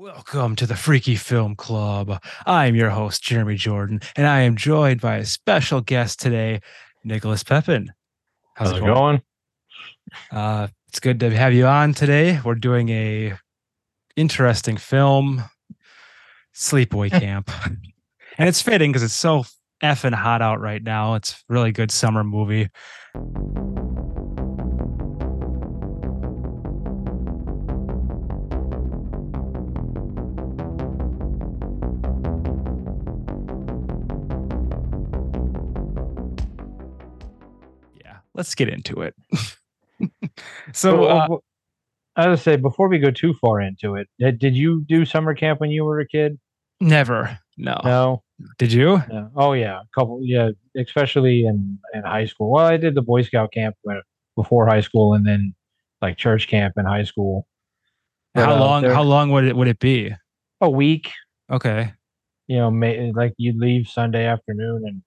Welcome to the Freaky Film Club. I'm your host, Jeremy Jordan, and I am joined by a special guest today, Nicholas Pepin. How's, How's it going? Uh, it's good to have you on today. We're doing a interesting film, Sleepaway Camp. and it's fitting because it's so effing hot out right now. It's a really good summer movie. Let's get into it. so, uh, I was say before we go too far into it, did you do summer camp when you were a kid? Never. No. No. Did you? No. Oh yeah, a couple. Yeah, especially in in high school. Well, I did the Boy Scout camp before high school, and then like church camp in high school. But, how uh, long? How long would it would it be? A week. Okay. You know, may, like you'd leave Sunday afternoon and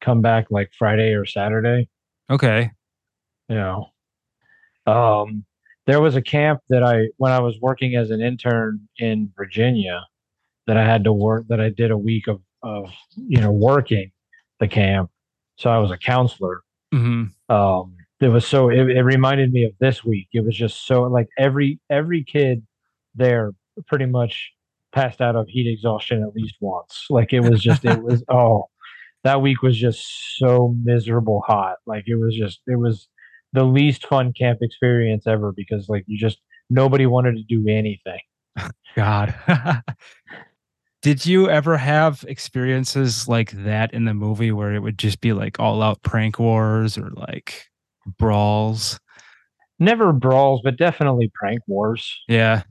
come back like Friday or Saturday. Okay. You know, um, there was a camp that I, when I was working as an intern in Virginia, that I had to work, that I did a week of, of you know, working the camp. So I was a counselor. Mm-hmm. Um, it was so, it, it reminded me of this week. It was just so like every, every kid there pretty much passed out of heat exhaustion at least once. Like it was just, it was, oh, that week was just so miserable hot. Like it was just it was the least fun camp experience ever because like you just nobody wanted to do anything. God. Did you ever have experiences like that in the movie where it would just be like all out prank wars or like brawls? Never brawls, but definitely prank wars. Yeah.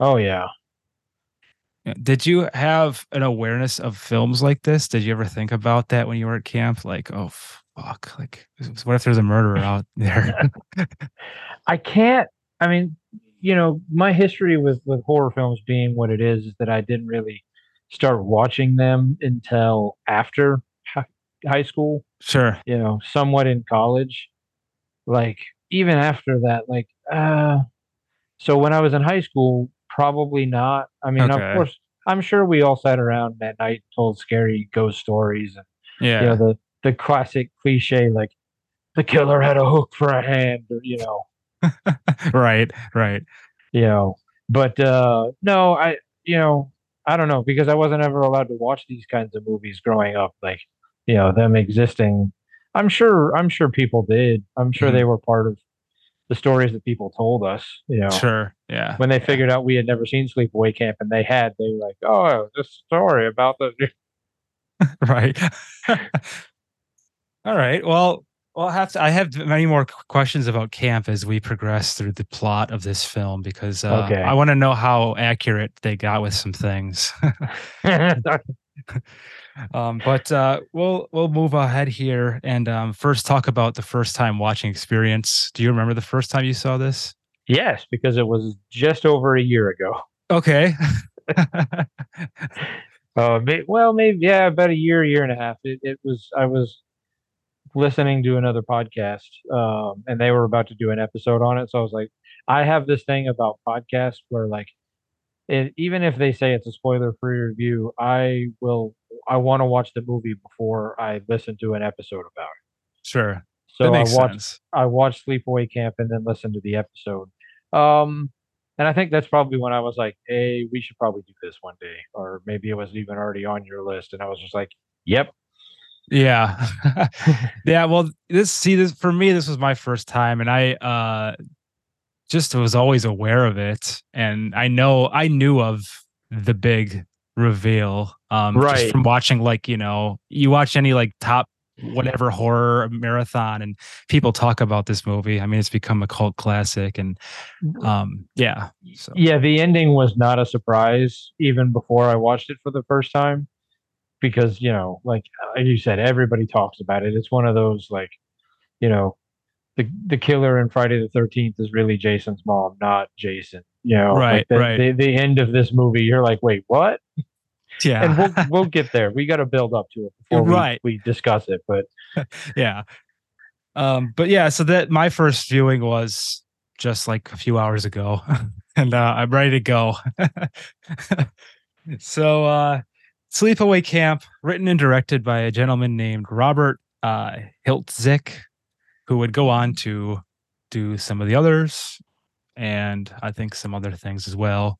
Oh yeah. Did you have an awareness of films like this? Did you ever think about that when you were at camp? Like, oh fuck, like what if there's a murderer out there? I can't. I mean, you know, my history with with horror films being what it is is that I didn't really start watching them until after high school. Sure. You know, somewhat in college. Like even after that, like uh so when I was in high school, Probably not. I mean, okay. of course, I'm sure we all sat around at night, told scary ghost stories, and yeah, you know the the classic cliche like the killer had a hook for a hand, or you know, right, right, you know. But uh no, I you know I don't know because I wasn't ever allowed to watch these kinds of movies growing up. Like you know them existing. I'm sure I'm sure people did. I'm sure mm-hmm. they were part of the stories that people told us, you know. Sure. Yeah. When they yeah. figured out we had never seen Sleepaway Camp and they had, they were like, oh, this story about the. right. All right. Well, well, I have to. I have many more questions about camp as we progress through the plot of this film because uh, okay. I want to know how accurate they got with some things. Um, but uh, we'll we'll move ahead here and um, first talk about the first time watching experience. Do you remember the first time you saw this? Yes, because it was just over a year ago. Okay. uh, may, well, maybe yeah, about a year, year and a half. It, it was. I was listening to another podcast, um, and they were about to do an episode on it. So I was like, I have this thing about podcasts where like it, even if they say it's a spoiler free review, I will I want to watch the movie before I listen to an episode about it. Sure. So I watched sense. I watched Sleepaway Camp and then listened to the episode. Um and I think that's probably when I was like, "Hey, we should probably do this one day," or maybe it was even already on your list, and I was just like, "Yep, yeah. yeah. Well, this, see, this for me, this was my first time, and I, uh, just was always aware of it. And I know I knew of the big reveal um right. from watching like, you know, you watch any like top whatever horror marathon and people talk about this movie. I mean, it's become a cult classic and um yeah. So. Yeah, the ending was not a surprise even before I watched it for the first time because, you know, like you said everybody talks about it. It's one of those like, you know, the the killer in Friday the Thirteenth is really Jason's mom, not Jason. You know, right, like the, right. The, the end of this movie, you're like, wait, what? Yeah, and we'll we'll get there. We got to build up to it before right. we, we discuss it. But yeah, um, but yeah, so that my first viewing was just like a few hours ago, and uh, I'm ready to go. so, uh, Sleepaway Camp, written and directed by a gentleman named Robert uh, Hiltzik, who would go on to do some of the others, and I think some other things as well.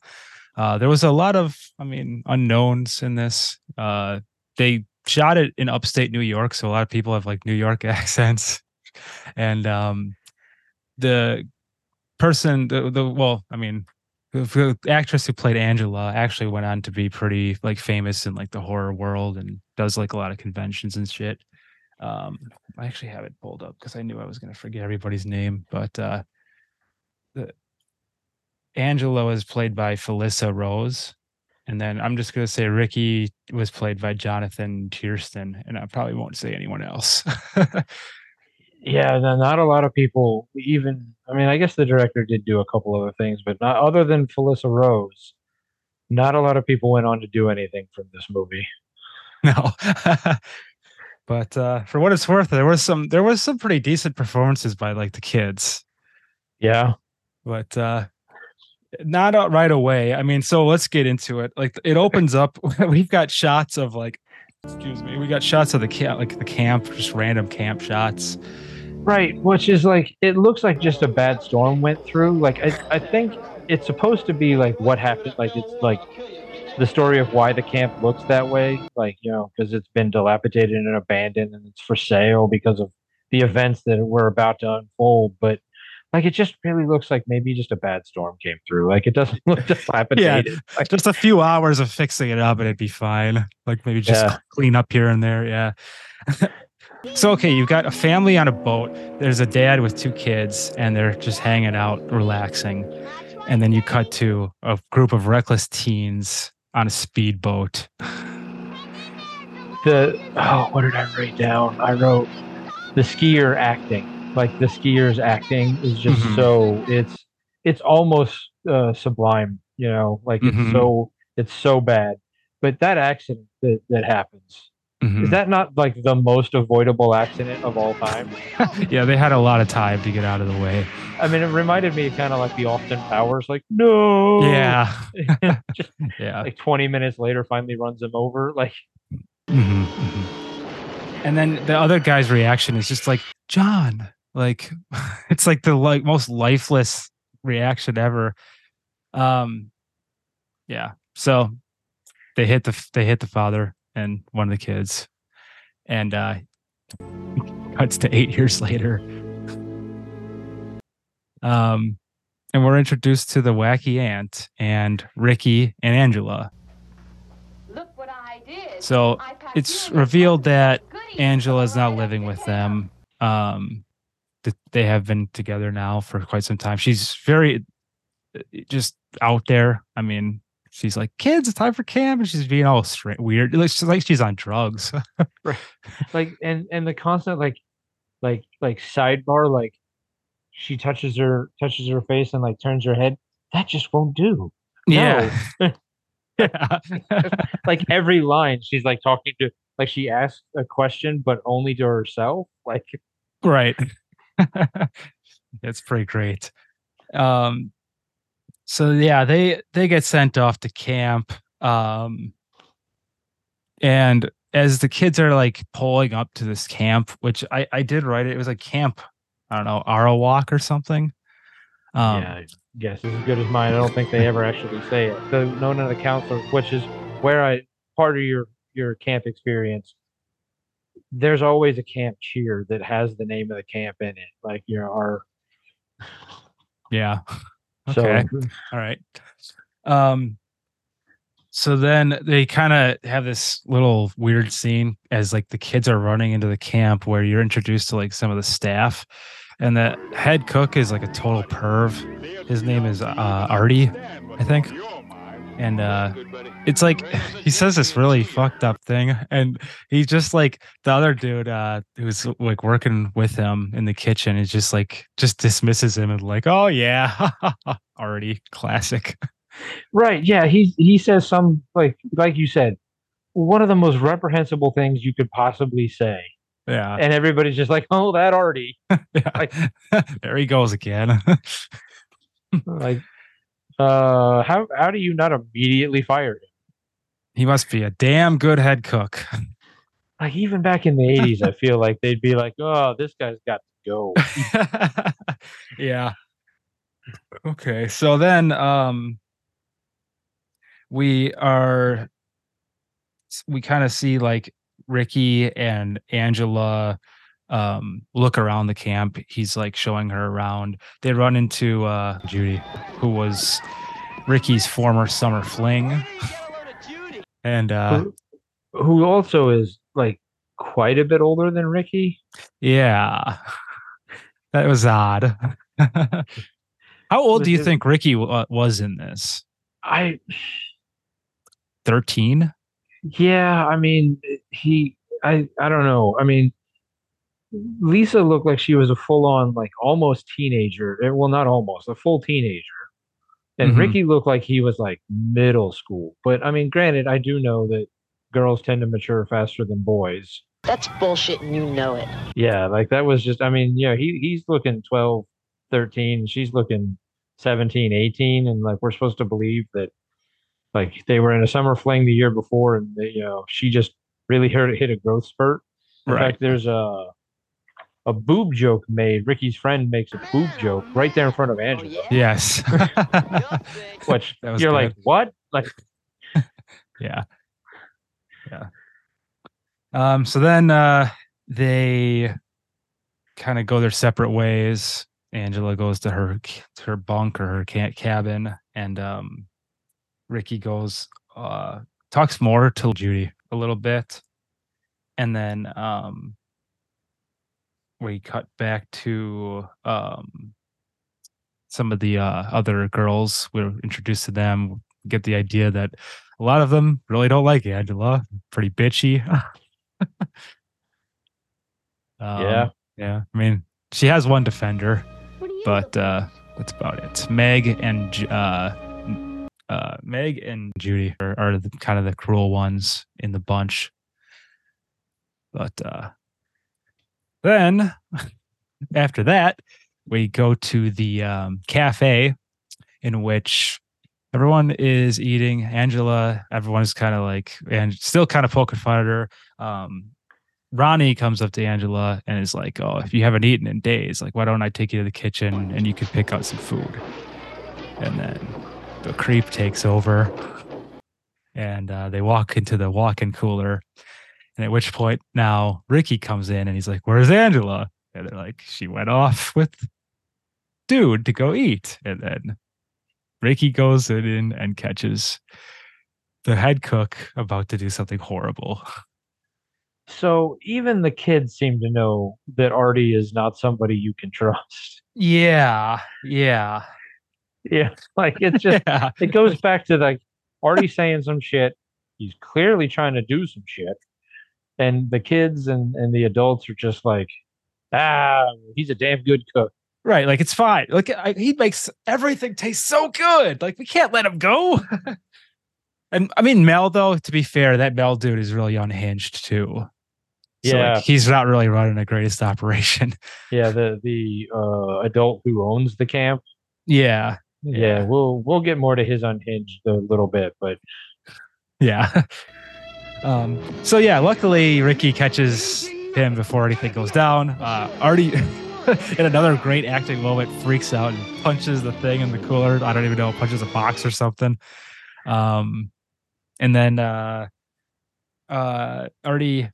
Uh, there was a lot of, I mean, unknowns in this. Uh, they shot it in upstate New York, so a lot of people have like New York accents, and um, the person, the, the well, I mean, the actress who played Angela actually went on to be pretty like famous in like the horror world and does like a lot of conventions and shit. Um, I actually have it pulled up because I knew I was going to forget everybody's name, but uh, the Angela was played by Felissa Rose, and then I'm just going to say Ricky was played by Jonathan Tiersten, and I probably won't say anyone else. yeah, not a lot of people even. I mean, I guess the director did do a couple other things, but not other than Felissa Rose. Not a lot of people went on to do anything from this movie. No. but uh, for what it's worth, there was some there was some pretty decent performances by like the kids. Yeah. But uh not right away. I mean, so let's get into it. Like it opens up. We've got shots of like, excuse me, we got shots of the camp, like the camp, just random camp shots. Right, which is like it looks like just a bad storm went through. Like I, I think it's supposed to be like what happened. Like it's like the story of why the camp looks that way. Like you know, because it's been dilapidated and abandoned, and it's for sale because of the events that were about to unfold. But like it just really looks like maybe just a bad storm came through. Like it doesn't look dilapidated. yeah, like, just a few hours of fixing it up and it'd be fine. Like maybe just yeah. clean up here and there. Yeah. So, okay, you've got a family on a boat. There's a dad with two kids, and they're just hanging out, relaxing. And then you cut to a group of reckless teens on a speedboat. The oh, what did I write down? I wrote the skier acting. Like the skier's acting is just mm-hmm. so it's it's almost uh, sublime. You know, like mm-hmm. it's so it's so bad. But that accident that that happens Mm-hmm. Is that not like the most avoidable accident of all time? yeah, they had a lot of time to get out of the way. I mean, it reminded me kind of like the Austin Powers, like no, yeah, Just, yeah. Like twenty minutes later, finally runs him over. Like, mm-hmm, mm-hmm. and then the other guy's reaction is just like John. Like, it's like the like most lifeless reaction ever. Um, yeah. So they hit the they hit the father and one of the kids. And uh cuts to eight years later. Um and we're introduced to the wacky aunt and Ricky and Angela. Look what I did. So it's revealed that Angela is not living with them. Um they have been together now for quite some time. She's very uh, just out there. I mean, she's like, "Kids, it's time for camp," and she's being all straight, weird. It looks like she's on drugs. right. Like, and and the constant like, like like sidebar, like she touches her touches her face and like turns her head. That just won't do. Yeah. Yeah. like every line, she's like talking to like she asks a question, but only to herself. Like, right. That's pretty great. Um, so yeah, they they get sent off to camp. Um and as the kids are like pulling up to this camp, which I I did write it, it was like camp, I don't know, Arawak or something. Um, yeah, guess as good as mine. I don't think they ever actually say it. So known in the council, which is where I part of your your camp experience. There's always a camp cheer that has the name of the camp in it, like you know our. Yeah. Okay. So, All right. Um so then they kind of have this little weird scene as like the kids are running into the camp where you're introduced to like some of the staff and the head cook is like a total perv. His name is uh, Artie, I think and uh it's like he says this really fucked up thing and he's just like the other dude uh who's like working with him in the kitchen is just like just dismisses him and like oh yeah. Artie classic. Right yeah he he says some like like you said one of the most reprehensible things you could possibly say. Yeah. And everybody's just like oh that Artie like there he goes again. Like, uh, how how do you not immediately fire him? He must be a damn good head cook. Like even back in the '80s, I feel like they'd be like, "Oh, this guy's got to go." yeah. Okay. So then um we are we kind of see like Ricky and Angela um look around the camp. He's like showing her around. They run into uh Judy, who was Ricky's former summer fling. and uh who, who also is like quite a bit older than Ricky. Yeah. That was odd. How old do you think Ricky w- was in this? I 13? Yeah, I mean, he I I don't know. I mean, Lisa looked like she was a full-on like almost teenager. Eh, well, not almost, a full teenager. And Mhm. Ricky looked like he was like middle school. But I mean, granted, I do know that girls tend to mature faster than boys. That's bullshit and you know it. Yeah, like that was just I mean, yeah, he he's looking 12, 13, she's looking 17, 18 and like we're supposed to believe that like they were in a summer fling the year before and they, you know, she just really hit hit a growth spurt. In Right. fact, there's a a boob joke made. Ricky's friend makes a boob joke right there in front of Angela. Oh, yeah? Yes. Which That was you're good. like, what? Like yeah. Yeah. Um, so then uh they kind of go their separate ways. Angela goes to her to her bunk or her ca- cabin, and um Ricky goes uh talks more to Judy a little bit. And then um we cut back to um some of the uh other girls. We're introduced to them, get the idea that a lot of them really don't like Angela. Pretty bitchy. Um, Yeah. Yeah. I mean, she has one defender, but uh that's about it. Meg and uh uh Meg and Judy are, are the kind of the cruel ones in the bunch. But uh then after that, we go to the um, cafe in which everyone is eating. Angela, everyone is kind of like, and still kind of poking fun at her. Um, Ronnie comes up to Angela and is like, "Oh, if you haven't eaten in days, like, why don't I take you to the kitchen and you can pick out some food?" And then the creep takes over, and uh, they walk into the walk-in cooler. And at which point now Ricky comes in and he's like, "Where's Angela?" And they're like, "She went off with dude to go eat." And then Ricky goes in and catches the head cook about to do something horrible. so even the kids seem to know that Artie is not somebody you can trust. Yeah, yeah, Yeah. Like it's just yeah. it goes back to like Artie saying some shit. He's clearly trying to do some shit. And the kids and, and the adults are just like, ah, he's a damn good cook. Right, like it's fine. Like I, he makes everything taste so good. Like we can't let him go. and I mean, Mel though. To be fair, that Mel dude is really unhinged too. So, like, Yeah. he's not really running the greatest operation. Yeah, the the uh, adult who owns the camp. yeah, Yeah. Yeah. we'll we'll get more to his unhinged a little bit, but yeah. Um. So yeah, luckily Ricky catches him before anything goes down. Uh, Artie, in another great acting moment, freaks out and punches the thing in the cooler. I don't even know, punches a box or something. Um, and then uh, uh, Artie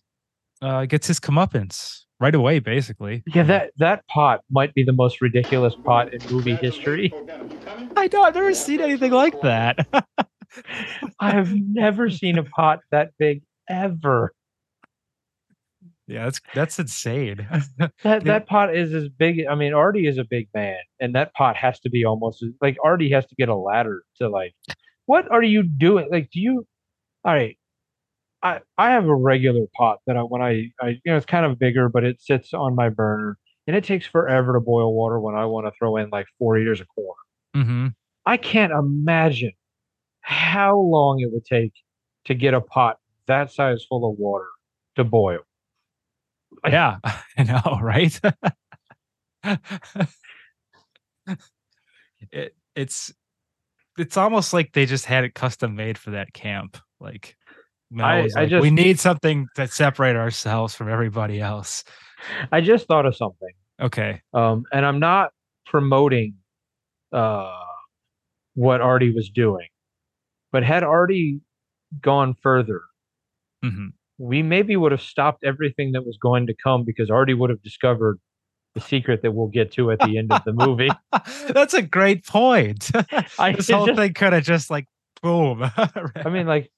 uh, gets his comeuppance right away, basically. yeah, that that pot might be the most ridiculous pot in movie history. I know I've never seen anything like that. I have never seen a pot that big ever. yeah, that's that's insane. That that pot is as big. I mean, Artie is a big man, and that pot has to be almost like Artie has to get a ladder to like. What are you doing? Like, do you? All right, I I have a regular pot that I when I I you know it's kind of bigger, but it sits on my burner, and it takes forever to boil water when I want to throw in like four liters of corn. Mm-hmm. I can't imagine how long it would take to get a pot that size full of water to boil. Yeah, I know, right? it, it's it's almost like they just had it custom made for that camp. Like, I- like, just- we need something to separate ourselves from everybody else. I just thought of something. Okay. Um, and I'm not promoting uh what Artie was doing, but had Artie gone further, hmm we maybe would have stopped everything that was going to come because Artie would have discovered the secret that we'll get to at the end of the movie. That's a great point. I this whole just- thing could have just like boom. I mean, like,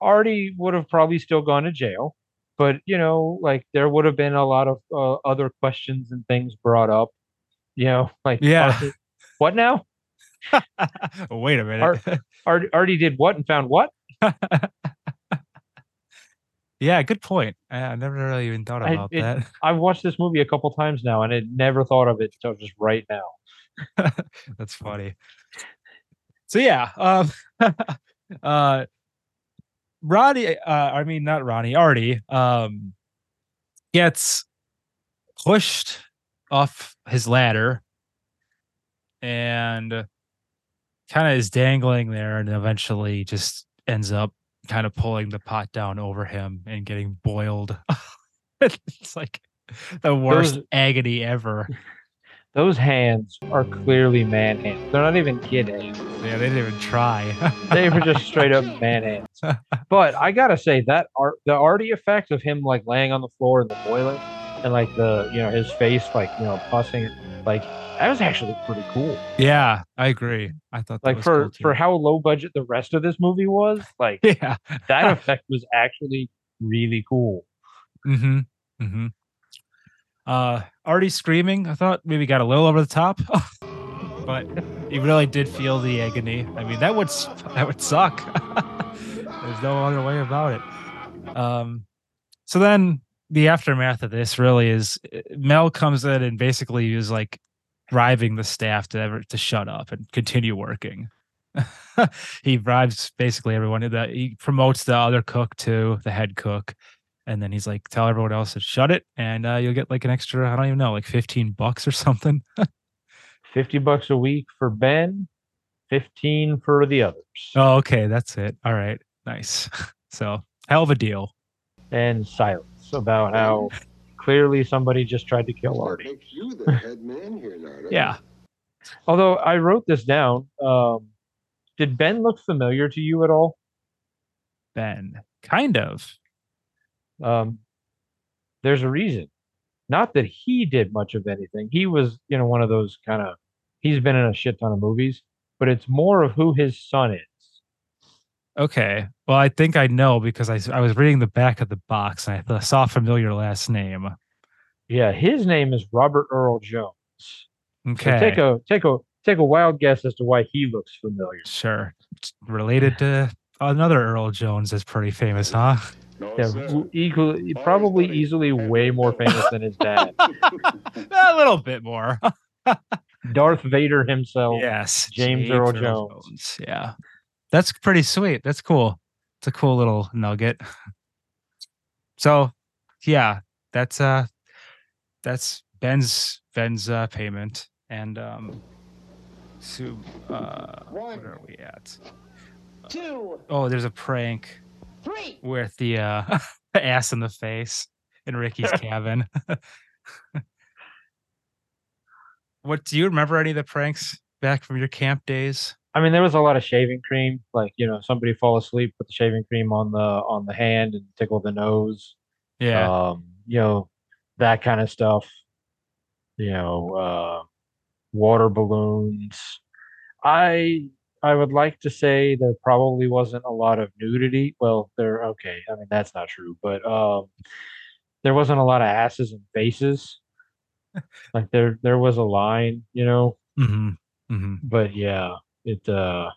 Artie would have probably still gone to jail, but you know, like, there would have been a lot of uh, other questions and things brought up. You know, like, Yeah. What now? Wait a minute. Art, Artie did what and found what? yeah, good point. I, I never really even thought I- about it- that. I've watched this movie a couple times now, and I never thought of it until just right now. That's funny. So yeah, um, uh, Ronnie. Uh, I mean, not Ronnie. Artie um, gets pushed off his ladder and kind of is dangling there, and eventually just ends up kind of pulling the pot down over him and getting boiled. it's like the worst Those- agony ever. Those hands are clearly man hands. They're not even kid hands. Yeah, they didn't even try. They were just straight up man hands. But I gotta say that art, the Artie effect of him like laying on the floor in the boiler, and like the you know his face like you know pussing, like that was actually pretty cool. Yeah, I agree. I thought that Like was for cool for how low budget the rest of this movie was, like yeah. that effect was actually really cool. Mm-hmm. Mm-hmm. Uh Artie screaming, I thought maybe got a little over the top. but you really did feel the agony. I mean, that would that would suck. There's no other way about it. Um so then the aftermath of this really is uh, Mel comes in and basically is like driving the staff to ever to shut up and continue working. he bribes basically everyone that he promotes the other cook to the head cook. And then he's like tell everyone else to shut it and uh, you'll get like an extra i don't even know like 15 bucks or something. Fifty bucks a week for Ben, fifteen for the others, oh okay that's it. All right. Nice. So hell of a deal. And silence about how clearly somebody just tried to kill That Artie. makes you the head man here now. doesn't yeah? Although I wrote this down, um, did Ben look familiar to you at all? ben kind of Um, there's a reason. Not that he did much of anything. He was, you know, one of those kind of. He's been in a shit ton of movies, but it's more of who his son is. Okay. Well i think i know because I, I was reading the back of the box and i th- saw a familiar last name. Yeah, his name is Robert Earl Jones. So okay. take a take a take a wild guess as to why he looks familiar. sure. It's related to another earl jones that's pretty famous huh? No, Yeah, sir. equally, probably easily way more famous than his dad, a little bit more. Darth Vader himself. yes. James Earl Jones. yeah that's pretty sweet that's cool it's a cool little nugget so yeah that's uh that's ben's ben's uh payment and um so uh One. where are we at Two. Oh, there's a prank three. with the uh ass in the face in ricky's cabin what do you remember any of the pranks back from your camp days I mean, there was a lot of shaving cream. Like, you know, somebody fall asleep, put the shaving cream on the on the hand and tickle the nose. yeah Um, you know, that kind of stuff. You know, uh, water balloons. I I would like to say there probably wasn't a lot of nudity. Well, there okay. I mean, that's not true, but um, there wasn't a lot of asses and faces. like there there was a line, you know, hmm hmm but yeah, it. uh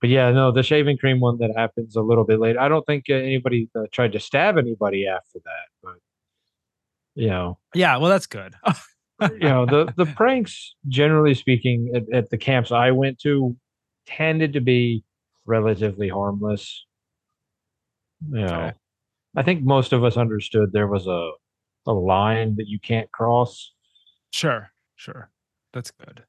But yeah, no, the shaving cream one that happens a little bit later. I don't think uh, anybody uh, tried to stab anybody after that, but you know, Yeah, well, that's good. you know, the the pranks, generally speaking, at, at the camps I went to, tended to be relatively harmless. You know, Okay. I think most of us understood there was a a line that you can't cross. sure, sure, that's good.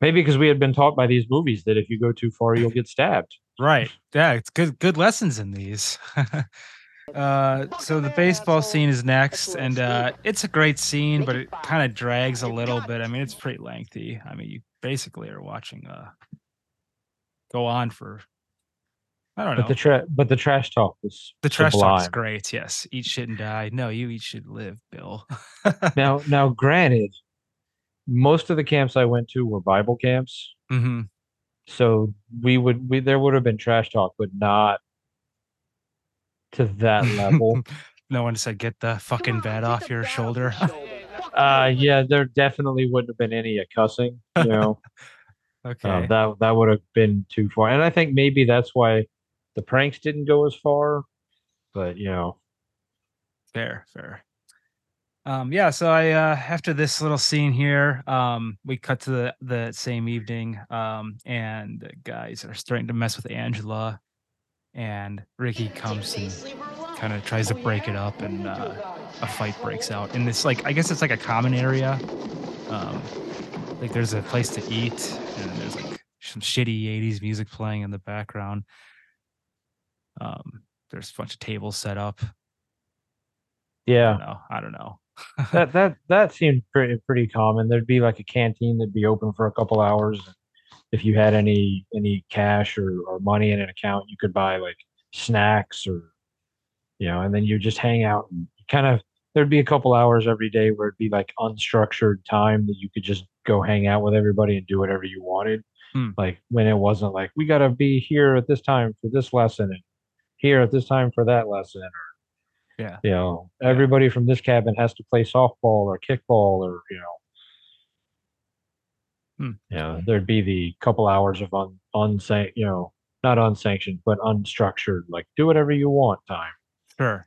Maybe because we had been taught by these movies that if you go too far, you'll get stabbed. Right. Yeah, it's good good lessons in these. uh so the baseball scene is next and uh it's a great scene, but it kind of drags a little bit. I mean, it's pretty lengthy. I mean, you basically are watching uh go on for I don't know. But the tra- but the trash talk was The trash talk is great. Yes. Eat shit and die. No, you eat shit live, Bill. Now, now, granted, most of the camps I went to were Bible camps, hmm so we would we there would have been trash talk, but not to that level. no one said get the fucking bat off your shoulder. uh, yeah, there definitely wouldn't have been any cussing. You know, okay. uh, that that would have been too far, and I think maybe that's why the pranks didn't go as far. But you know, fair, fair. Um, yeah, so I uh after this little scene here, um, we cut to the the same evening, um, and the guys are starting to mess with Angela, and Ricky comes and kind of tries to break it up, and uh, a fight breaks out And this like I guess it's like a common area. Um, like there's a place to eat, and there's like some shitty '80s music playing in the background. Um, there's a bunch of tables set up. I yeah, don't know. I don't know. That that that seemed pretty pretty common. There'd be like a canteen that'd be open for a couple hours. If you had any any cash or, or money in an account, you could buy like snacks or you know, and then you just hang out and kind of there'd be a couple hours every day where it'd be like unstructured time that you could just go hang out with everybody and do whatever you wanted. Hmm. Like when it wasn't like we gotta be here at this time for this lesson and here at this time for that lesson or Yeah. you know, everybody from this cabin has to play softball or kickball or, you know. Hmm. You know, there'd be the couple hours of un unsan you know, not unsanctioned, but unstructured, like do whatever you want time. Sure.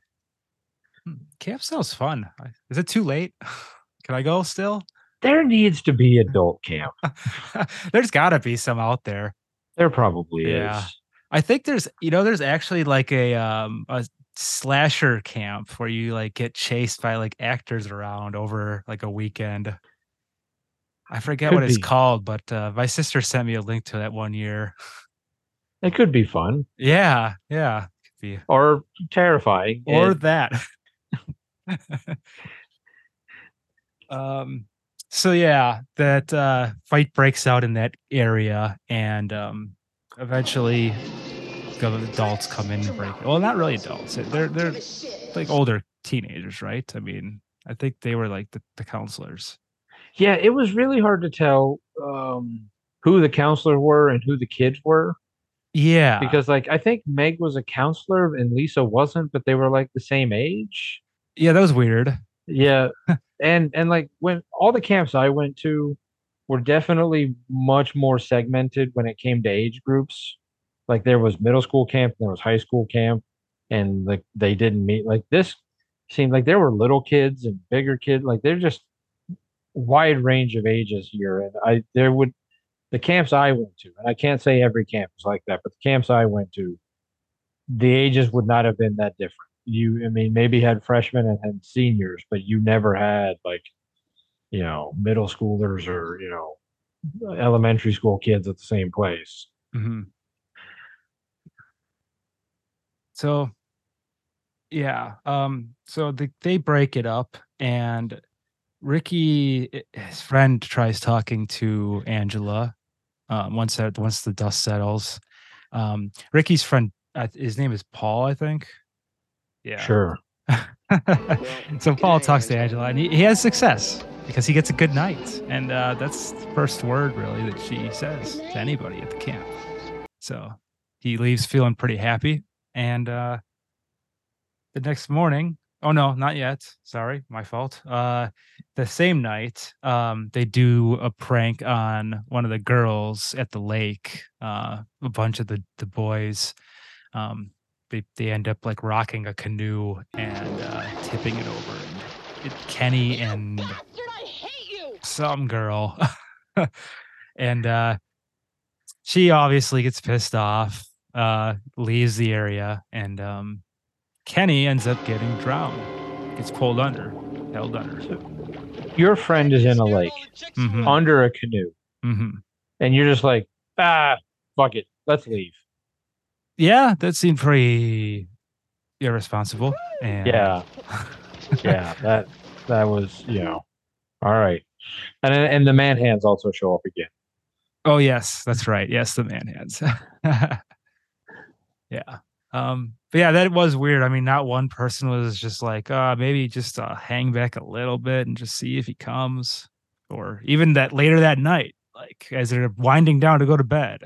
Hmm, Camp sounds fun. Is it too late? Can I go still? There needs to be adult camp. there's got to be some out there. There probably Yeah. is. I think there's, you know, there's actually like a um a slasher camp where you like get chased by like actors around over like a weekend. I forget Could what it's be. called, but uh, my sister sent me a link to that one year. It could be fun Yeah, yeah, could be or terrifying. or and- that. um so yeah, that uh fight breaks out in that area and um eventually adults come in and break it. well not really adults they're they're like older teenagers right i mean i think they were like the, the counselors yeah, it was really hard to tell um, who the counselors were and who the kids were. yeah because like I think Meg was a counselor and Lisa wasn't, but they were like the same age. yeah that was weird Yeah. and and like when all the camps I went to were definitely much more segmented when it came to age groups. Like there was middle school camp, there was high school camp, and like they didn't meet like this seemed like there were little kids and bigger kids, like they're just wide range of ages here. And I there would the camps I went to, and I can't say every camp is like that, but the camps I went to, the ages would not have been that different. You, I mean, maybe had freshmen and had seniors, but you never had like, you know, middle schoolers or you know, elementary school kids at the same place. hmm So, yeah. Um. So the, they break it up, and Ricky, his friend, tries talking to Angela. Um. Once that once the dust settles, um, Ricky's friend, uh, his name is Paul, I think. Yeah. Sure. so Paul talks to Angela, and he, he has success because he gets a good night, and uh, that's the first word really that she says to anybody at the camp. So he leaves feeling pretty happy, and uh, the next morning, oh no, not yet. Sorry, my fault. Uh, the same night, um, they do a prank on one of the girls at the lake. Uh, a bunch of the the boys. Um, they they end up like rocking a canoe and uh, tipping it over. And it, Kenny and Bastard, I hate you! some girl, and uh, she obviously gets pissed off, uh, leaves the area, and um, Kenny ends up getting drowned, gets pulled under, held under. Your friend is in a lake Mhm. under a canoe. hmm and you're just like, ah, fuck it, let's leave. Yeah, that seemed pretty irresponsible. And Yeah, yeah, that that was you know, all right, and then- and the man hands also show up again. Oh yes, that's right. Yes, the man hands. yeah. Um, but yeah, that was weird. I mean, not one person was just like, uh, maybe just uh, hang back a little bit and just see if he comes, or even that later that night, like as they're winding down to go to bed,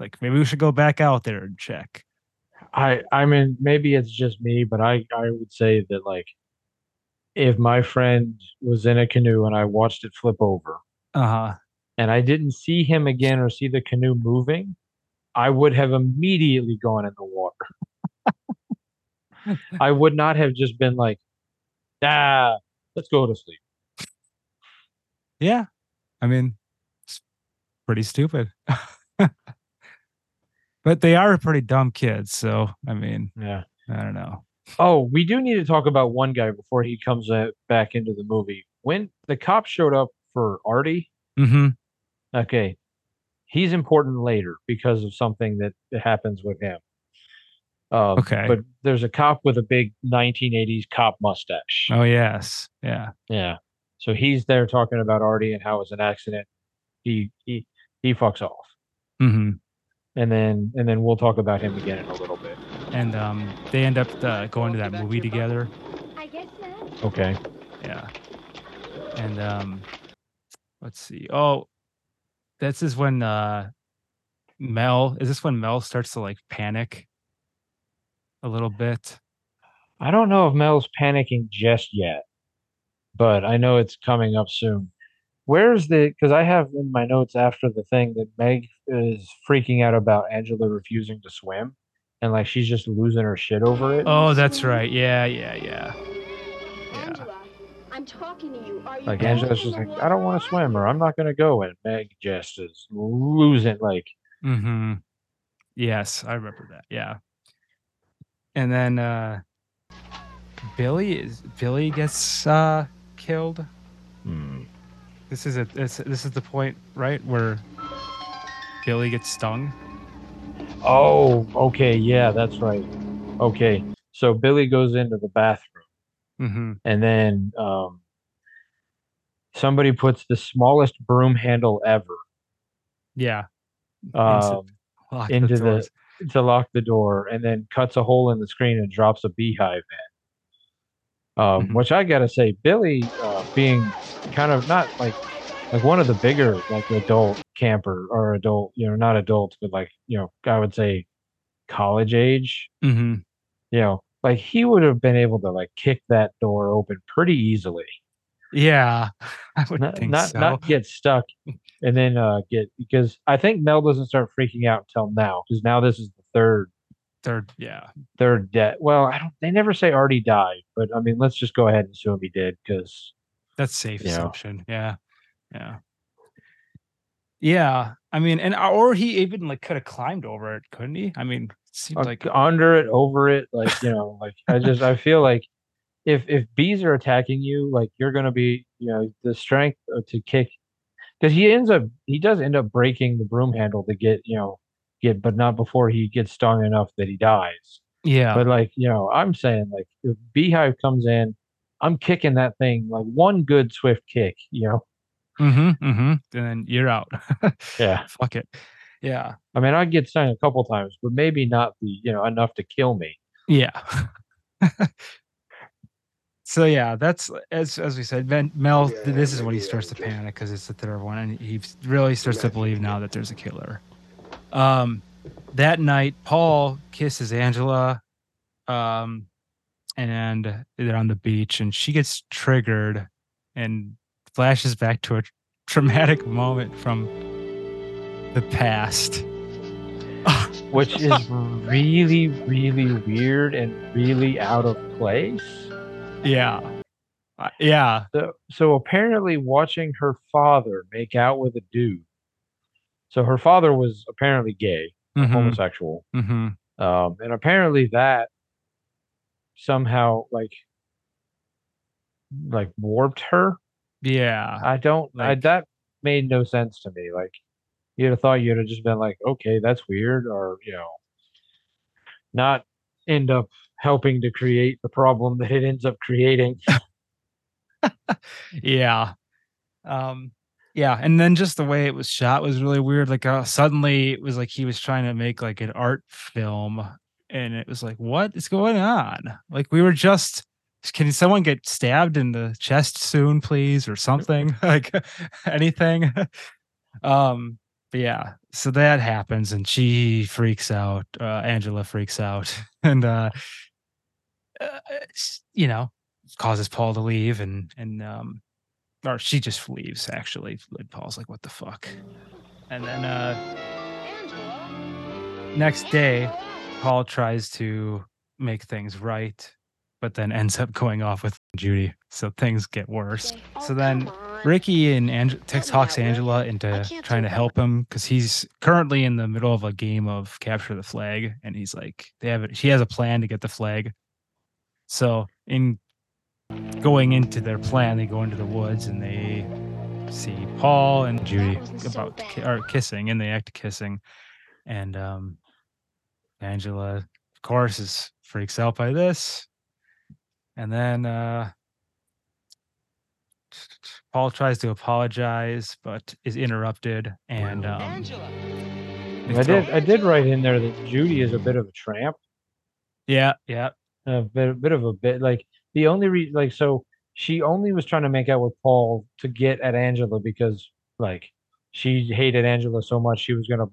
like maybe we should go back out there and check. I I mean maybe it's just me, but I I would say that like if my friend was in a canoe and I watched it flip over Uh huh. and I didn't see him again or see the canoe moving, I would have immediately gone in the water. I would not have just been like, ah, let's go to sleep. Yeah. I mean, it's pretty stupid. but they are pretty dumb kids. So, I mean, Yeah. I don't know. Oh, we do need to talk about one guy before he comes back into the movie. When the cop showed up for Artie, Mm-hmm. okay, he's important later because of something that happens with him. Um, Okay. But there's a cop with a big 1980s cop mustache. Oh, yes. Yeah. Yeah. So he's there talking about Artie and how it was an accident. He he he fucks off. Mm-hmm. And then and then we'll talk about him again in a little bit. And um, they end up uh, going to that movie together. I guess not. Okay. Yeah. And um, let's see. Oh, this is when uh, Mel. Is this when Mel starts to like panic a little bit? I don't know if Mel's panicking just yet, but I know it's coming up soon. Where's the because I have in my notes after the thing that Meg is freaking out about Angela refusing to swim and like she's just losing her shit over it. Oh, that's right. Yeah, yeah, yeah. Yeah. Angela, I'm talking to you. Are you Like Angela's just like, I don't want to swim or I'm not gonna go and Meg just is losing like Mm-hmm. Yes, I remember that. Yeah. And then uh Billy is Billy gets uh killed. hmm. This is a this, this is the point, right, where Billy gets stung. Oh, okay, yeah, that's right. Okay. So Billy goes into the bathroom Mm-hmm. and then um, somebody puts the smallest broom handle ever Yeah. um, into the doors. to lock the door, and then cuts a hole in the screen and drops a beehive in. Um, Mhm. Which I gotta say, Billy, uh, being kind of not like like one of the bigger like adult camper or adult, you know, not adults, but like you know, I would say college age. Mm-hmm. You know, like he would have been able to like kick that door open pretty easily. Yeah, I would not think not, so. not get stuck and then uh get because I think Mel doesn't start freaking out until now because now this is the third Third, yeah, third death. Well, I don't. They never say Artie died, but I mean, let's just go ahead and assume he did because that's safe assumption. Yeah, yeah, yeah. I mean, and or he even like could have climbed over it, couldn't he? I mean, seems like under it, over it, like you know, like I just I feel like if if bees are attacking you, like you're gonna be, you know, the strength uh, to kick because he ends up he does end up breaking the broom handle to get you know get, but not before he gets stung enough that he dies. yeah, But like, you know, I'm saying like if Beehive comes in, I'm kicking that thing like one good swift kick, you know. mm-hmm, mm-hmm. And then you're out. Yeah. Fuck it. Yeah, I mean, I'd get stung a couple times, but maybe not the, you know, enough to kill me. yeah. so yeah, that's as as we said, Ben, Mel. Yeah, this is when he maybe starts to just- panic because it's the third one, and he really starts to Imagine. believe now that there's a killer. Um, that night, Paul kisses Angela, um, and they're on the beach, and she gets triggered, and flashes back to a traumatic moment from the past. Which is really, really weird and really out of place. Yeah, Uh, yeah, So, so apparently, watching her father make out with a dude. So her father was apparently gay, Mhm, homosexual, mhm. um, and apparently that somehow like like warped her. yeah. I don't. I, that made no sense to me. Like, You'd have thought you'd have just been like, okay, that's weird, or you know, not end up helping to create the problem that it ends up creating. yeah. Um yeah, and then just the way it was shot was really weird. Like uh, suddenly it was like he was trying to make like an art film and it was like what is going on? Like we were just can someone get stabbed in the chest soon please or something? like anything. um but yeah, so that happens and she freaks out. Uh Angela freaks out and uh, uh you know, causes Paul to leave and and um or she just leaves actually. And Paul's like, what the fuck? And then uh next day, Paul tries to make things right, but then ends up going off with Judy. So things get worse. So then Ricky and Ang- talks Angela into trying to help him because he's currently in the middle of a game of capture the flag, and he's like, they have it. She has a plan to get the flag. So in going into their plan, they go into the woods and they see Paul and Judy about ki- or kissing, and they act kissing, and um, Angela, of course, is freaks out by this, and then uh, Paul tries to apologize, but is interrupted, and um, I did I did write in there that Judy is a bit of a tramp. Yeah, yeah, a bit, a bit of a bit like the only reason like so she only was trying to make out with Paul to get at Angela because like she hated Angela so much she was gonna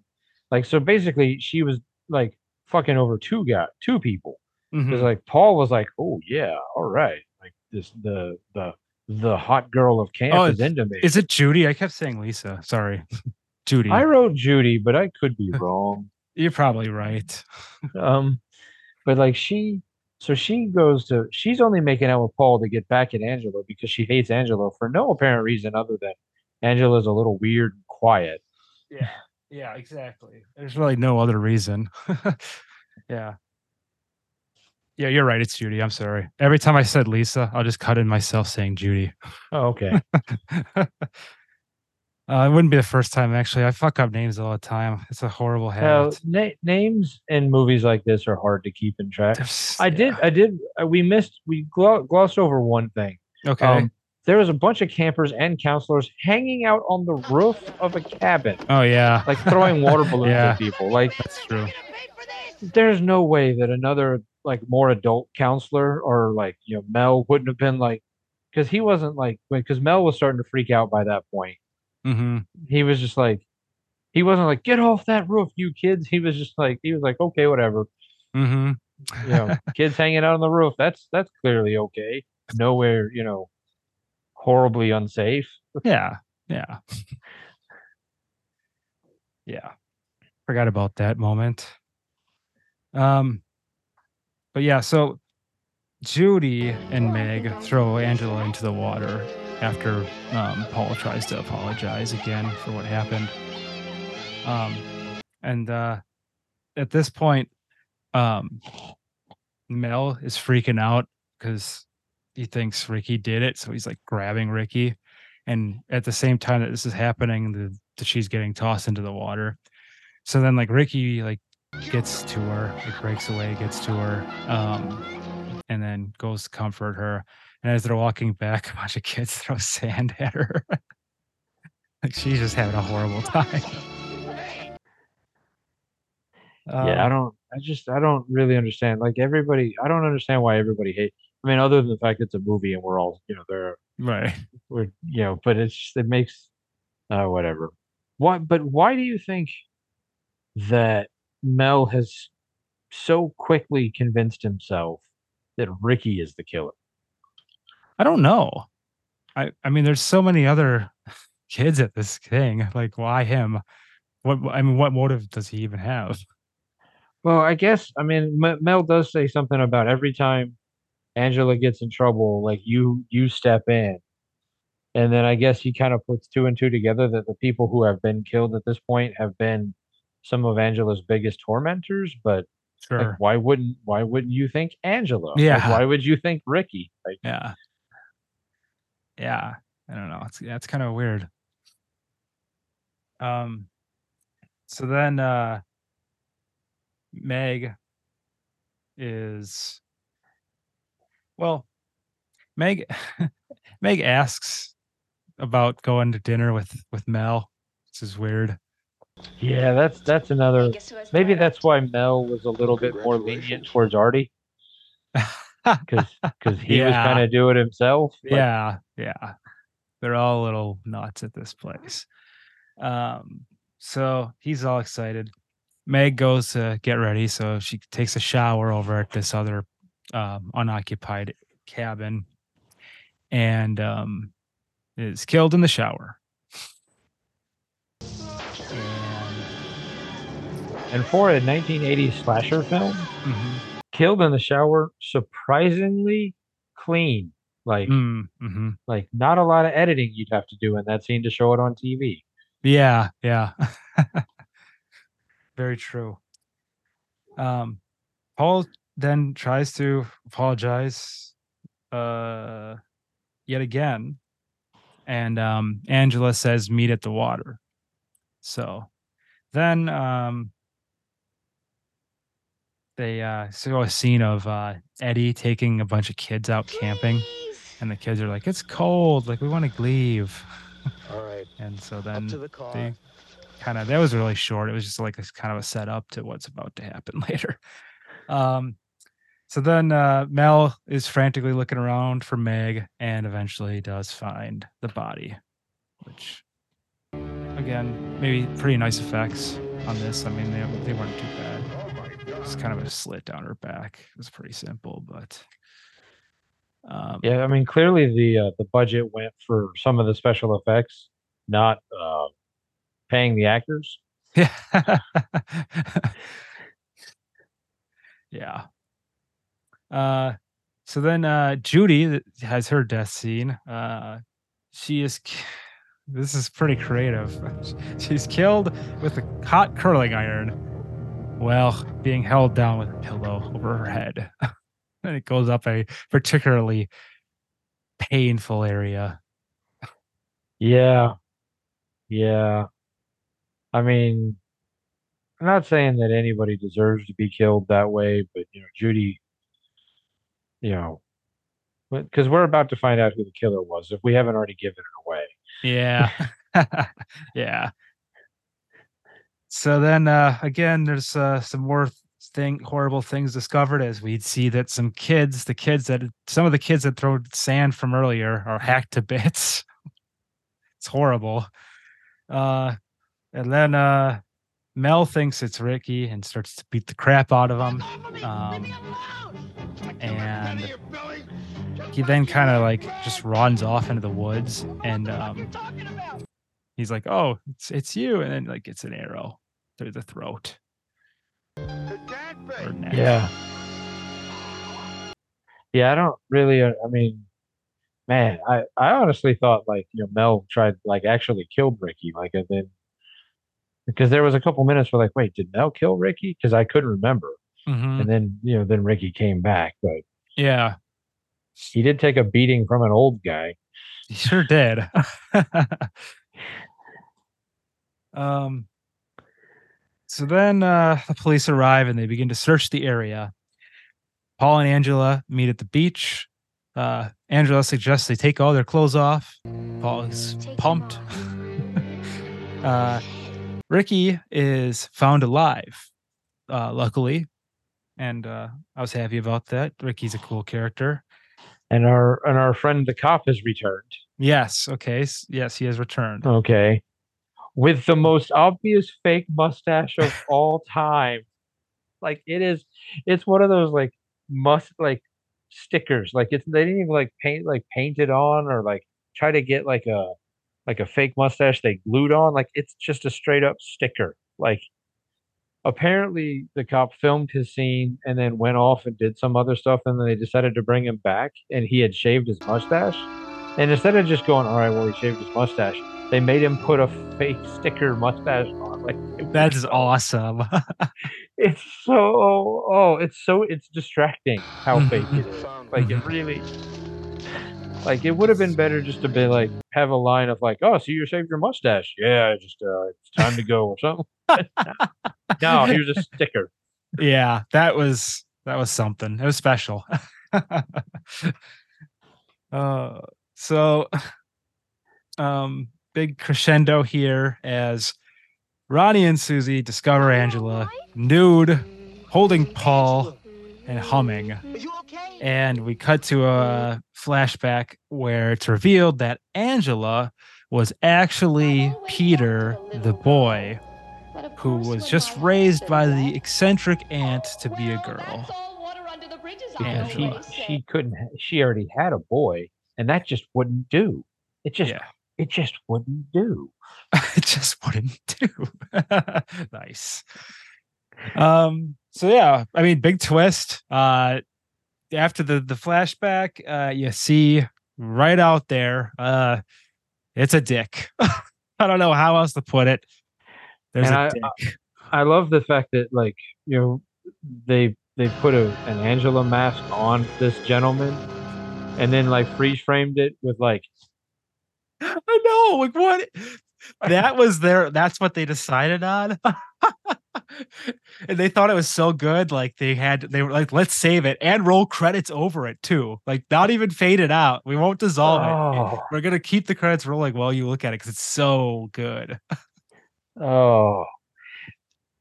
like so basically she was like fucking over two guy two people. Because Mhm. like Paul was like oh yeah all right. Like this the the the hot girl of camp Oh, is into me. Is it Judy? I kept saying Lisa. Sorry, Judy. I wrote Judy, but I could be wrong. You're probably right. um, but like she, so she goes to, she's only making out with Paul to get back at Angela because she hates Angela for no apparent reason other than Angela's a little weird and quiet. Yeah, yeah, exactly. There's really no other reason. yeah. Yeah, you're right. It's Judy. I'm sorry. Every time I said Lisa, I'll just cut in myself saying Judy. Oh, okay. uh, it wouldn't be the first time, actually. I fuck up names all the time. It's a horrible Now, habit. na- names in movies like this are hard to keep in track. There's- I did, I did, uh, we missed, we glo- glossed over one thing. Okay. Um, there was a bunch of campers and counselors hanging out on the roof of a cabin, oh, yeah. like throwing water balloons Yeah. at people. Like, That's true. there's no way that another like more adult counselor or like you know Mel wouldn't have been like because he wasn't like because Mel was starting to freak out by that point. hmm He was just like he wasn't like get off that roof, you kids. He was just like he was like okay, whatever. Mm-hmm. You know, kids hanging out on the roof. That's that's clearly okay. Nowhere, you know, horribly unsafe. Yeah. Yeah. yeah. Forgot about that moment. Um but yeah, so Judy and Meg throw Angela into the water after um, Paul tries to apologize again for what happened. Um, and uh, at this point, um, Mel is freaking out because he thinks Ricky did it. So he's like grabbing Ricky. And at the same time that this is happening, the, the she's getting tossed into the water. So then like Ricky like gets to her, It breaks away, gets to her, um, and then goes to comfort her. And as they're walking back, a bunch of kids throw sand at her. like she's just having a horrible time. yeah, I Um, don't. I just I don't really understand. Like everybody, I don't understand why everybody hate. I mean, other than the fact it's a movie and we're all you know they're right. we're you know, but it's just, it makes uh whatever. Why? But why do you think that Mel has so quickly convinced himself that Ricky is the killer? I don't know. I I mean, there's so many other kids at this thing. Like, why him? What I mean, what motive does he even have? Well, I guess I mean M- Mel does say something about every time Angela gets in trouble, like you you step in, and then I guess he kind of puts two and two together that the people who have been killed at this point have been some of Angela's biggest tormentors. But like, why wouldn't why wouldn't you think Angela? Like, Yeah. why would you think Ricky? Like, Yeah. Yeah. I don't know. It's that's kind of weird. Um so then uh Meg is well Meg Meg asks about going to dinner with with Mel. This is weird. Yeah, that's that's another. Maybe that's why Mel was a little bit more lenient towards Artie, because because he was Yeah. kind of do it himself. Like, yeah, yeah. They're all little nuts at this place. Um, so he's all excited. Meg goes to get ready, so she takes a shower over at this other um, unoccupied cabin, and um, is killed in the shower. And for a 1980s slasher film, mhm, killed in the shower, surprisingly clean. Like mm, mhm. like not a lot of editing you'd have to do in that scene to show it on TV. Yeah, yeah. Very true. Um Paul then tries to apologize uh yet again. And um Angela says meet at the water. So then um they uh show a scene of uh Eddie taking a bunch of kids out camping and the kids are like, It's cold, like we want to leave. All right, And so up then to the car. they kind of that was really short. It was just like a kind of a setup to what's about to happen later. Um, so then uh, Mel is frantically looking around for Meg and eventually does find the body, which again maybe pretty nice effects on this. I mean they they weren't too bad. It's kind of a slit down her back. It was pretty simple, but um, Yeah, I mean clearly the uh, the budget went for some of the special effects, not uh, paying the actors. Yeah. yeah. Uh so then uh Judy has her death scene. Uh she is this is pretty creative. She's killed with a hot curling iron while being held down with a pillow over her head. and it goes up a particularly painful area. Yeah, yeah. I mean, I'm not saying that anybody deserves to be killed that way, but you know, Judy, you know, because we're about to find out who the killer was if we haven't already given it away. Yeah. yeah. So then uh again there's uh some more thing horrible things discovered as we'd see that some kids, the kids that some of the kids that throw sand from earlier are hacked to bits. it's horrible. Uh and then uh Mel thinks it's Ricky and starts to beat the crap out of him. Um and he then kind of like just runs off into the woods and um he's like oh it's it's you and then like gets an arrow through the throat. Yeah. Yeah, I don't really. uh, I mean, man, I I honestly thought like you know Mel tried like actually killed Ricky, like and then because there was a couple minutes where like, wait, did Mel kill Ricky? Because I couldn't remember, Mhm. and then you know then Ricky came back, but yeah he did take a beating from an old guy. he sure did um so then uh the police arrive and they begin to search the area. Paul and angela meet at the beach. Uh angela suggests they take all their clothes off. Paul is Take 'em pumped. uh ricky is found alive uh luckily. And uh i was happy about that. Ricky's a cool character. And our and our friend the cop has returned. yes okay yes he has returned. Okay. With the most obvious fake mustache of all time. Like it is it's one of those like must like stickers. Like it's they didn't even like paint like paint it on or like try to get like a like a fake mustache they glued on. Like it's just a straight up sticker. Like apparently the cop filmed his scene and then went off and did some other stuff and then they decided to bring him back and he had shaved his mustache. And instead of just going, all right, well, he shaved his mustache, they made him put a fake sticker mustache on. Like that is so- awesome It's so oh, it's so it's distracting how fake Mhm. it is. Like it really, like it would have been better just to be like have a line of like, oh, so you shaved your mustache? Yeah, just uh, it's time to go or something. no, here's a sticker. Yeah, that was that was something. It was special. uh, so, um, big crescendo here as Ronnie and Susie discover Angela nude, holding Paul, and humming. And we cut to a flashback where it's revealed that Angela was actually Peter, the boy, who was just raised by the eccentric aunt to be a girl. Because she, she couldn't, she already had a boy, and that just wouldn't do. It just, Yeah, it just wouldn't do. it just wouldn't do. nice. Um. So yeah, I mean, big twist. Uh, after the the flashback, uh, you see right out there, uh, it's a dick. I don't know how else to put it. There's And a I- dick. I love the fact that like you know they they put a an Angela mask on this gentleman, and then like freeze framed it with like I know. Like what? That was their. That's what they decided on. and they thought it was so good. Like they had. They were like, let's save it and roll credits over it too. Like not even fade it out. We won't dissolve it. oh We're gonna keep the credits rolling while you look at it because it's so good. oh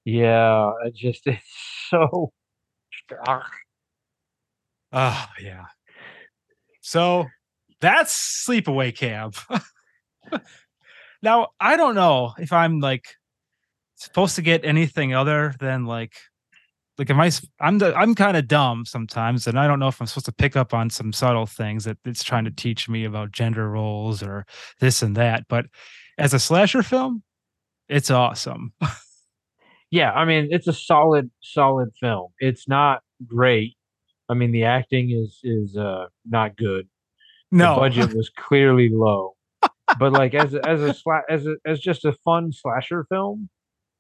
yeah, it just it's so. Ah. Oh yeah. So that's sleepaway camp. now I don't know if I'm like supposed to get anything other than like like am I I'm the, I'm kind of dumb sometimes and I don't know if I'm supposed to pick up on some subtle things that it's trying to teach me about gender roles or this and that but as a slasher film it's awesome. yeah, I mean it's a solid solid film. It's not great. I mean the acting is is uh not good. No. the budget was clearly low. but like as a, as a sla- as a, as just a fun slasher film,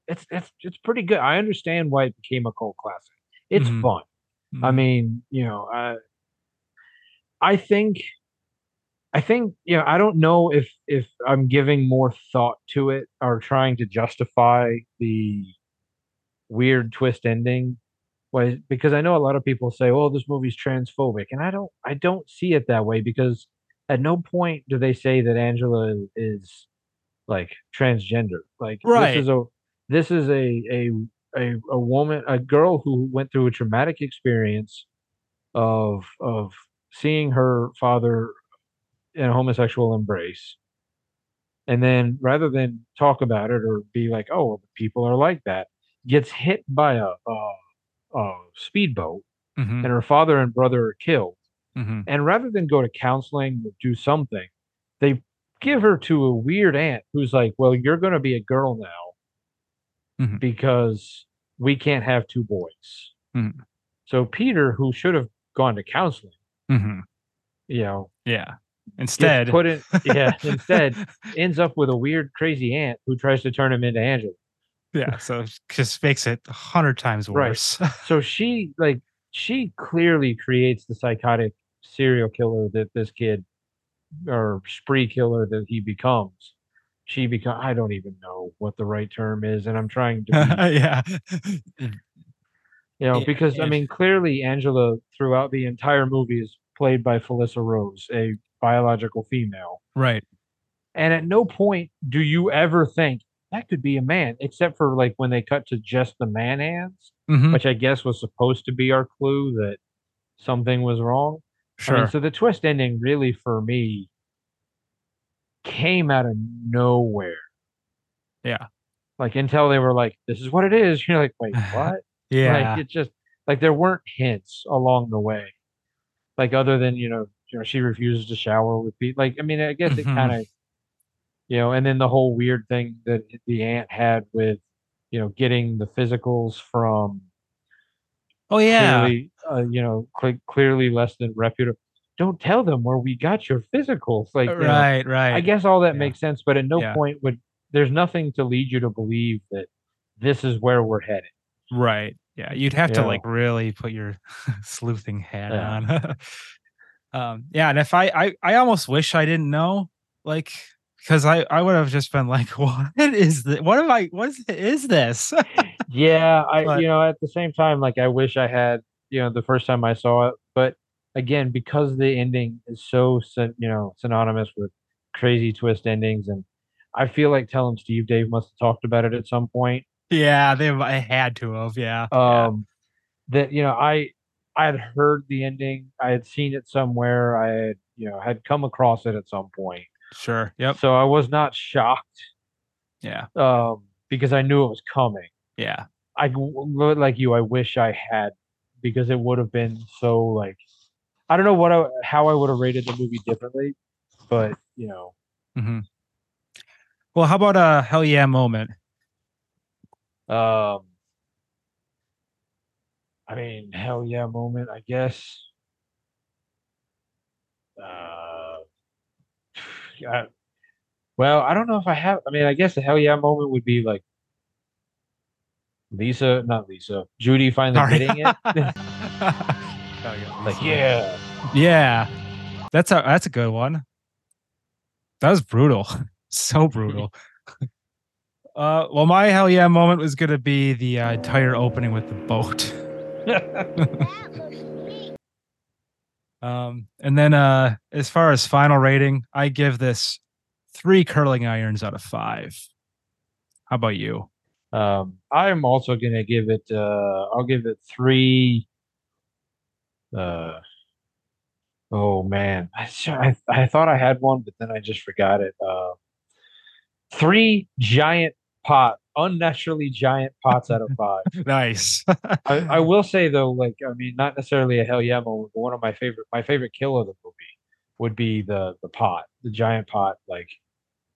it's it's it's pretty good. I understand why it became a cult classic. It's Mhm. fun. I Mhm. mean, you know, I I think I think you know I don't know if if I'm giving more thought to it or trying to justify the weird twist ending was because I know a lot of people say, "Oh, this movie's transphobic," and I don't I don't see it that way because at no point do they say that Angela is like transgender. Like Right. this is a this is a a a, a woman a girl who went through a traumatic experience of of seeing her father in a homosexual embrace and then rather than talk about it or be like oh people are like that gets hit by a a, a speedboat Mhm, and her father and brother are killed mhm. and rather than go to counseling or do something, they give her to a weird aunt who's like, Well, you're going to be a girl now Mhm. because we can't have two boys. Mhm. So Peter, who should have gone to counseling, Mhm. you know, Yeah. Instead, put in, yeah, instead ends up with a weird, crazy aunt who tries to turn him into Angela. Yeah. So it just makes it a hundred times worse Right. worse. So she, like, she clearly creates the psychotic serial killer that this kid or spree killer that he becomes. She become I don't even know what the right term is, and I'm trying to be, yeah. Mm. you know, Yeah, because I mean, clearly Angela throughout the entire movie is played by Felissa Rose, a biological female. Right. And at no point do you ever think that could be a man, except for like when they cut to just the man hands, Mhm. which I guess was supposed to be our clue that something was wrong. I Sure. mean, so the twist ending really for me came out of nowhere. Yeah. Like until they were like, "This is what it is." You're like, "Wait, what?" yeah. Like it just like there weren't hints along the way. Like other than you know, you know, she refuses to shower with people. Like I mean, I guess it Mhm. kind of, you know, and then the whole weird thing that the aunt had with, you know, getting the physicals from oh yeah. clearly, uh, you know, cle clearly less than reputable. Don't tell them where we got your physicals. Like, you know, right. Right. I guess all that Yeah. makes sense, but at no Yeah. point would there's nothing to lead you to believe that this is where we're headed. Right. Yeah. You'd have to like really put your sleuthing hat Yeah. on. um, yeah. And if I, I, I almost wish I didn't know like because I I would have just been like, what is this? What am I? What is, is this? yeah, I But- you know at the same time, like I wish I had you know the first time I saw it, but again because the ending is so you know synonymous with crazy twist endings, and I feel like telling Steve Dave must have talked about it at some point. yeah, they I had to have. Yeah. yeah. Um, that you know I I had heard the ending, I had seen it somewhere, I had you know had come across it at some point, Sure. Yep. so I was not shocked Yeah. um because I knew it was coming. Yeah. I like you. I wish I had because it would have been so like I don't know what I, how I would have rated the movie differently, but you know, Mm-hmm. Well, how about a hell yeah moment? um, I mean, hell yeah, moment. I guess. Uh, I, well, I don't know if I have. I mean, I guess the hell yeah moment would be like Lisa, not Lisa, Judy finally Sorry. getting it. like, yeah. Yeah. That's a that's a good one. That was brutal. so brutal. uh well my hell yeah moment was gonna be the uh, entire opening with the boat. Um and then uh as far as final rating, I give this three curling irons out of five. How about you? Um, I'm also gonna give it. Uh, I'll give it three. Uh, oh man, I thought I had one, but then I just forgot it. Uh, three giant pot, unnaturally giant pots out of five. Nice. I, I will say though, like I mean, not necessarily a hell yeah moment, but one of my favorite my favorite kill of the movie would be the the pot, the giant pot, like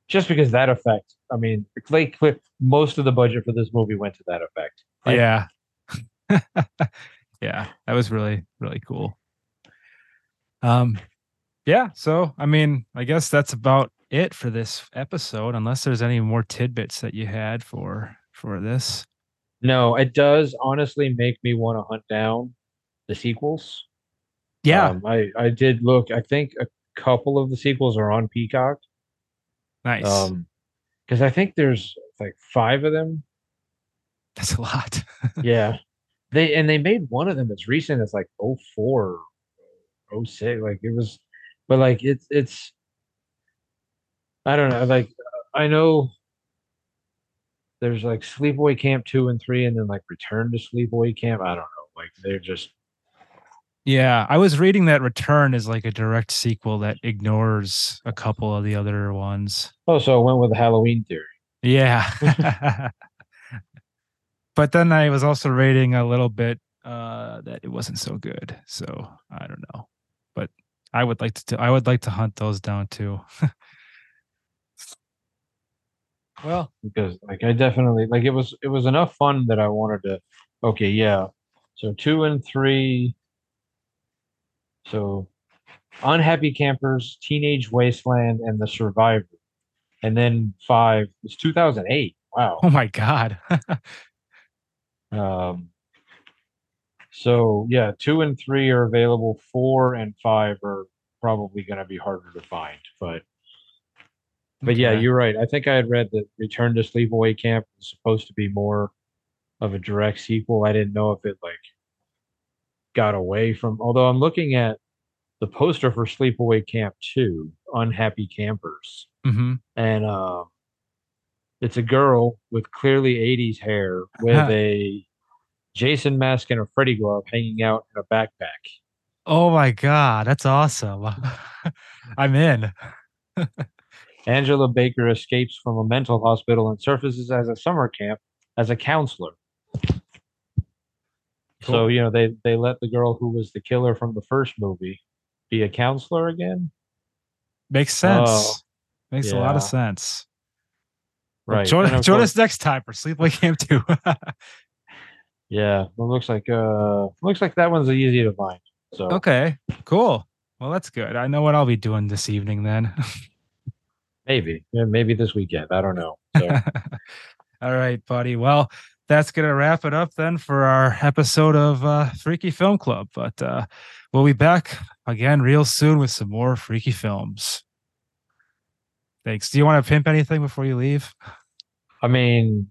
just because that effect. I mean, like most of the budget for this movie went to that effect. Like, yeah. yeah, that was really really cool. Um yeah, so I mean, I guess that's about it for this episode unless there's any more tidbits that you had for for this. No, it does honestly make me want to hunt down the sequels. Yeah, Um, I I did look. I think a couple of the sequels are on Peacock. nice. Um, because I think there's like five of them. that's a lot. Yeah, they and they made one of them as recent as like 04, 06. Like it was, but like it's it's. I don't know. Like I know. There's like Sleepaway Camp two and three, and then like Return to Sleepaway Camp. I don't know. Like they're just yeah, I was reading that Return is like a direct sequel that ignores a couple of the other ones. Oh, so I went with the Halloween theory. Yeah. but then I was also rating a little bit uh that it wasn't so good. So I don't know. But I would like to I would like to hunt those down too. well, because like I definitely like it was it was enough fun that I wanted to okay, yeah. So two and three. So Unhappy Campers, Teenage Wasteland, and The Survivor. And then five It's 2008. Wow. oh my god. Um so yeah, two and three are available. Four and five are probably gonna be harder to find, but But yeah, you're right. I think I had read that Return to Sleepaway Camp was supposed to be more of a direct sequel. I didn't know if it like got away from. Although I'm looking at the poster for Sleepaway Camp 2, Unhappy Campers, Mhm. and uh, it's a girl with clearly 80s hair with a Jason mask and a Freddy glove hanging out in a backpack. Oh my god, that's awesome. I'm in. Angela Baker escapes from a mental hospital and surfaces as a summer camp as a counselor. So, you know, they they let the girl who was the killer from the first movie be a counselor again. Makes sense. Oh, Makes a lot of yeah. sense. Well, Right. Join, join course- us next time for Sleepaway Camp 2. Yeah. Well, looks like uh looks like that one's easy to find. So okay, cool. Well, that's good. I know what I'll be doing this evening then. maybe. Yeah, maybe this weekend. I don't know. So All right, buddy. Well, that's going to wrap it up then for our episode of uh, Freaky Film Club. But uh, we'll be back again real soon with some more freaky films. Thanks. Do you want to pimp anything before you leave? I mean,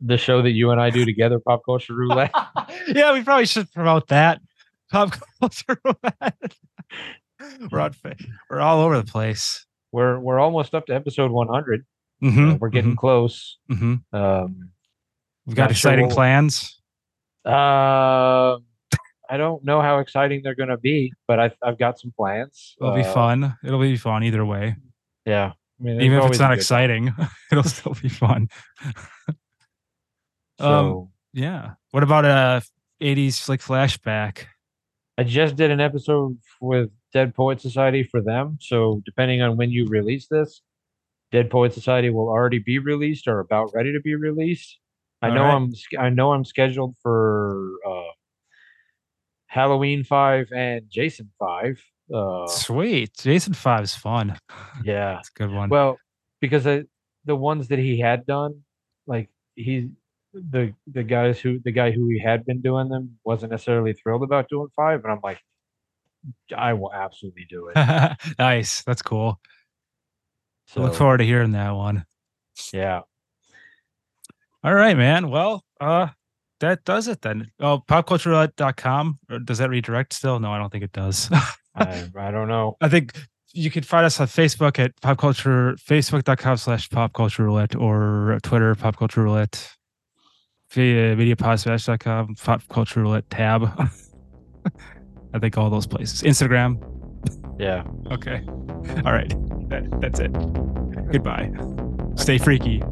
the show that you and I do together, Pop Culture Roulette. yeah, we probably should promote that. Pop Culture Roulette. we're on, we're all over the place. We're we're almost up to episode 100. Mm-hmm, Uh, we're getting close. hmm Um, We've got Not sure exciting we'll- plans. uh, I don't know how exciting they're going to be, but I, I've got some plans. It'll be Uh, fun. It'll be fun either way. Yeah. I mean, Even if it's not good time. exciting, it'll still be fun. So Um, Yeah. What about a 80s like flashback? I just did an episode with Dead Poet Society for them. So depending on when you release this, Dead Poet Society will already be released or about ready to be released. I know right. I'm I know I'm scheduled for uh, Halloween five and Jason five. Uh, Sweet. Jason 5 is fun. yeah. It's a good one. Well, because I, the ones that he had done, like he, the the guys who the guy who he had been doing them wasn't necessarily thrilled about doing five, and I'm like, I will absolutely do it. nice. That's cool. So Look forward to hearing that one. yeah, All right, man. Well, uh, that does it then. Oh, popcultureroulette.com. Or does that redirect still? No, I don't think it does. I I don't know. I think you can find us on Facebook at pop culture, facebook.com slash pop culture roulette or Twitter, pop culture roulette, via mediapodspatch.com, pop culture roulette tab. I think all those places. Instagram. Yeah. Okay. All right. That, that's it. Goodbye. Stay freaky.